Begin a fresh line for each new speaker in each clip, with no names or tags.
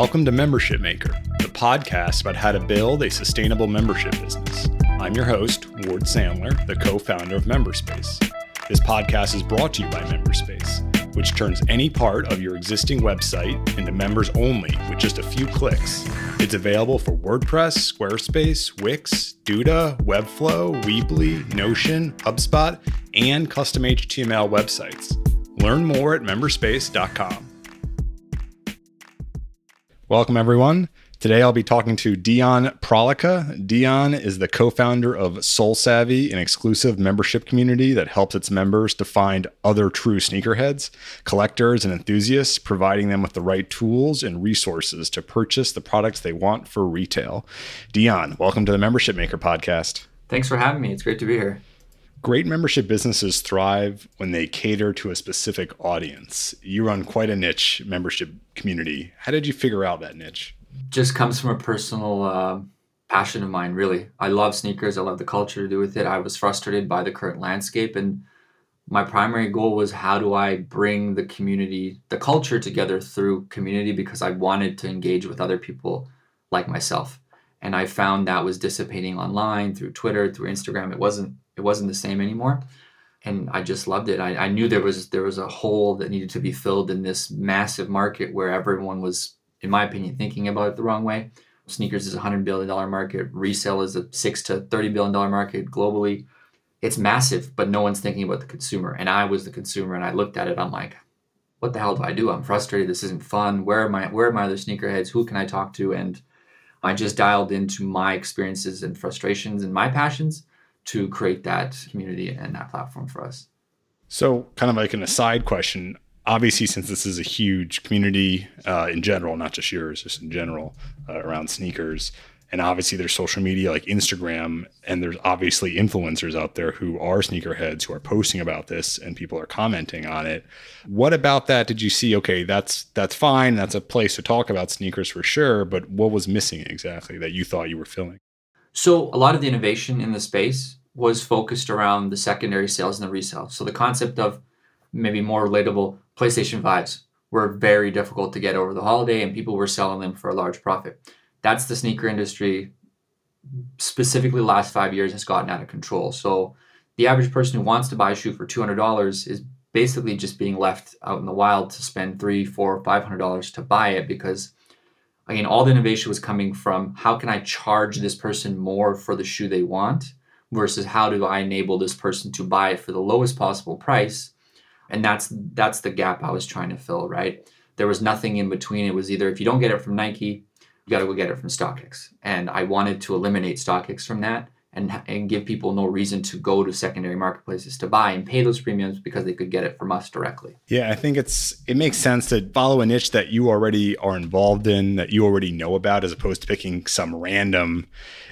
Welcome to Membership Maker, the podcast about how to build a sustainable membership business. I'm your host, Ward Sandler, the co founder of Memberspace. This podcast is brought to you by Memberspace, which turns any part of your existing website into members only with just a few clicks. It's available for WordPress, Squarespace, Wix, Duda, Webflow, Weebly, Notion, HubSpot, and custom HTML websites. Learn more at memberspace.com. Welcome, everyone. Today I'll be talking to Dion Pralica. Dion is the co founder of SoleSavy, an exclusive membership community that helps its members to find other true sneakerheads, collectors, and enthusiasts, providing them with the right tools and resources to purchase the products they want for retail. Dion, welcome to the Membership Maker podcast.
Thanks for having me. It's great to be here.
Great membership businesses thrive when they cater to a specific audience. You run quite a niche membership community. How did you figure out that niche?
Just comes from a personal uh, passion of mine, really. I love sneakers. I love the culture to do with it. I was frustrated by the current landscape, and my primary goal was how do I bring the community, the culture together through community because I wanted to engage with other people like myself. And I found that was dissipating online through Twitter, through Instagram. It wasn't it wasn't the same anymore and I just loved it. I, I, knew there was there was a hole that needed to be filled in this massive market where everyone was, in my opinion, thinking about it the wrong way. Sneakers is a hundred billion dollar market. Resale is a six to thirty billion dollar market globally. It's massive, but no one's thinking about the consumer. And I was the consumer, and I looked at it. I'm like, what the hell do I do? I'm frustrated. This isn't fun. Where are my where are my other sneakerheads? Who can I talk to? And I just dialed into my experiences and frustrations and my passions to create that community and that platform for us.
So, kind of like an aside question. Obviously, since this is a huge community uh, in general, not just yours, just in general uh, around sneakers, and obviously there's social media like Instagram, and there's obviously influencers out there who are sneakerheads who are posting about this, and people are commenting on it. What about that did you see? Okay, that's that's fine. That's a place to talk about sneakers for sure. But what was missing exactly that you thought you were filling?
So a lot of the innovation in the space was focused around the secondary sales and the resale. So the concept of maybe more relatable PlayStation 5s were very difficult to get over the holiday and people were selling them for a large profit. That's the sneaker industry specifically last 5 years has gotten out of control. So the average person who wants to buy a shoe for $200 is basically just being left out in the wild to spend three, four, five hundred dollars to buy it because again, all the innovation was coming from how can I charge this person more for the shoe they want versus how do I enable this person to buy it for the lowest possible price? And that's that's the gap I was trying to fill, right? There was nothing in between. It was either if you don't get it from Nike, you got to go get it from StockX. And I wanted to eliminate StockX from that and, and give people no reason to go to secondary marketplaces to buy and pay those premiums because they could get it from us directly.
Yeah, I think it's it makes sense to follow a niche that you already are involved in, that you already know about, as opposed to picking some random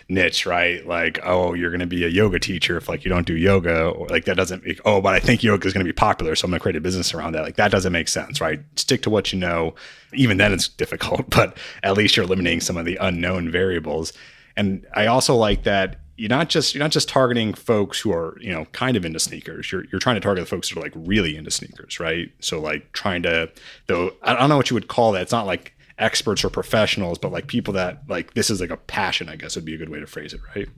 niche, right? Like, oh, you're going to be a yoga teacher if like you don't do yoga, or like that doesn't. Make, oh, but I think yoga is going to be popular, so I'm going to create a business around that. Like that doesn't make sense, right? Stick to what you know. Even then, it's difficult, but at least you're eliminating some of the unknown variables. And I also like that you're not just you're not just targeting folks who are you know kind of into sneakers. You're you're trying to target the folks that are like really into sneakers, right? So like trying to though I don't know what you would call that. It's not like experts or professionals, but like people that like this is like a passion. I guess would be a good way to phrase it, right?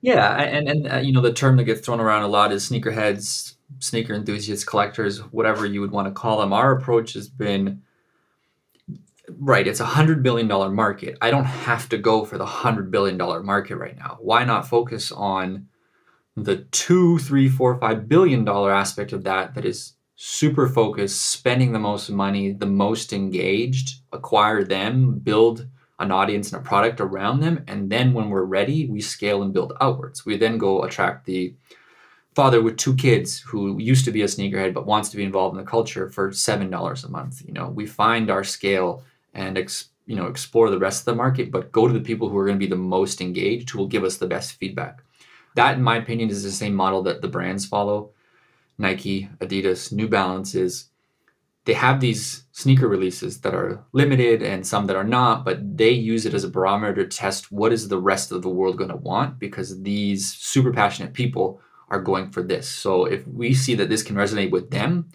Yeah, and and uh, you know the term that gets thrown around a lot is sneakerheads, sneaker enthusiasts, collectors, whatever you would want to call them. Our approach has been right, it's a hundred billion dollar market. I don't have to go for the hundred billion dollar market right now. Why not focus on the two, three, four, five billion dollar aspect of that that is super focused, spending the most money, the most engaged, acquire them, build an audience and a product around them, and then when we're ready, we scale and build outwards. We then go attract the father with two kids who used to be a sneakerhead but wants to be involved in the culture for seven dollars a month. You know, we find our scale and ex, you know explore the rest of the market, but go to the people who are going to be the most engaged, who will give us the best feedback. That, in my opinion, is the same model that the brands follow. Nike, Adidas, New Balance is they have these sneaker releases that are limited and some that are not, but they use it as a barometer to test what is the rest of the world going to want because these super passionate people are going for this. So if we see that this can resonate with them,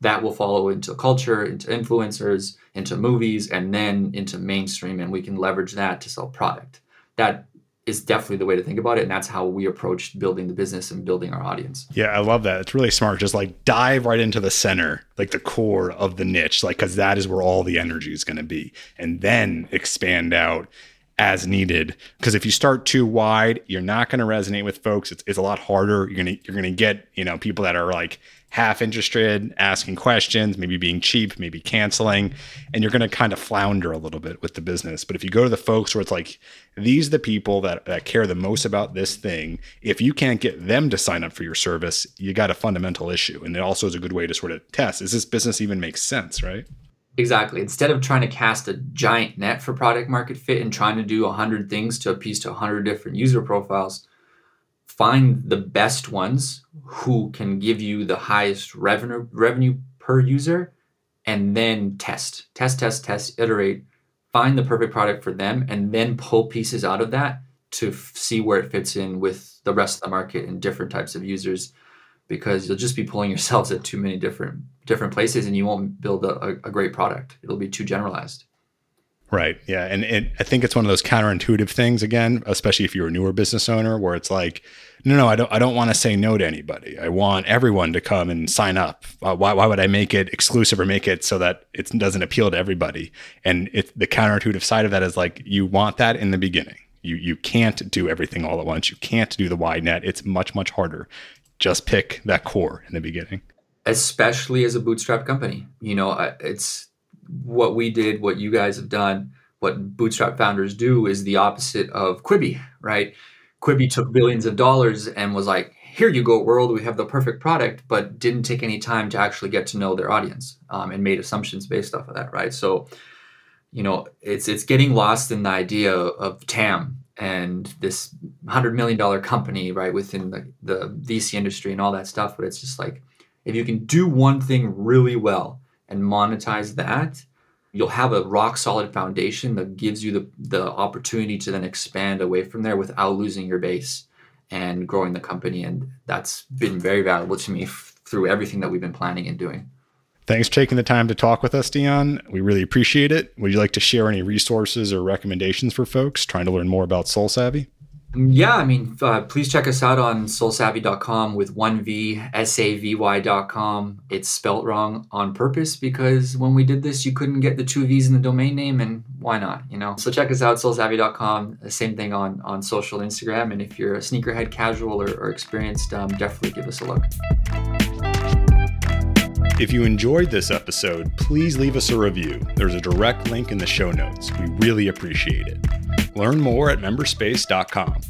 that will follow into culture, into influencers, into movies, and then into mainstream, and we can leverage that to sell product. That is definitely the way to think about it, and that's how we approached building the business and building our audience.
Yeah, I love that. It's really smart. Just like dive right into the center, like the core of the niche, like because that is where all the energy is going to be, and then expand out as needed. Because if you start too wide, you're not going to resonate with folks. It's, it's a lot harder. You're gonna you're gonna get you know people that are like half interested, asking questions, maybe being cheap, maybe canceling, and you're to kind of flounder a little bit with the business. But if you go to the folks where it's like, these are the people that, that care the most about this thing, if you can't get them to sign up for your service, you got a fundamental issue. And it also is a good way to sort of test is this business even make sense, right?
Exactly. Instead of trying to cast a giant net for product market fit and trying to do 100 things to appease to 100 different user profiles, find the best ones who can give you the highest revenue revenue per user and then test test test test iterate find the perfect product for them and then pull pieces out of that to f- see where it fits in with the rest of the market and different types of users because you'll just be pulling yourselves at too many different different places and you won't build a, a great product it'll be too generalized
Right. Yeah. And, and I think it's one of those counterintuitive things again, especially if you're a newer business owner where it's like, no, no, I don't, I don't want to say no to anybody. I want everyone to come and sign up. Uh, why, why would I make it exclusive or make it so that it doesn't appeal to everybody? And the counterintuitive side of that is like, you want that in the beginning. You, you can't do everything all at once. You can't do the wide net. It's much, much harder. Just pick that core in the beginning.
Especially as a bootstrap company. You know, it's, what we did, what you guys have done, what bootstrap founders do is the opposite of Quibi, right? Quibi took billions of dollars and was like, here you go, world, we have the perfect product, but didn't take any time to actually get to know their audience um, and made assumptions based off of that, right? So, you know, it's it's getting lost in the idea of TAM and this hundred million dollar company, right, within the, the VC industry and all that stuff. But it's just like if you can do one thing really well and monetize that, you'll have a rock solid foundation that gives you the, the opportunity to then expand away from there without losing your base and growing the company. And that's been very valuable to me f- through everything that we've been planning and doing.
Thanks for taking the time to talk with us, Dion. We really appreciate it. Would you like to share any resources or recommendations for folks trying to learn more about SoleSavy?
Yeah, I mean, uh, please check us out on solesavy.com with one V, S A V Y.com. It's spelt wrong on purpose because when we did this, you couldn't get the two V's in the domain name, and why not, you know? So check us out, solesavy.com. Same thing on, on social Instagram. And if you're a sneakerhead casual or, or experienced, um, definitely give us a look.
If you enjoyed this episode, please leave us a review. There's a direct link in the show notes. We really appreciate it. Learn more at memberspace.com.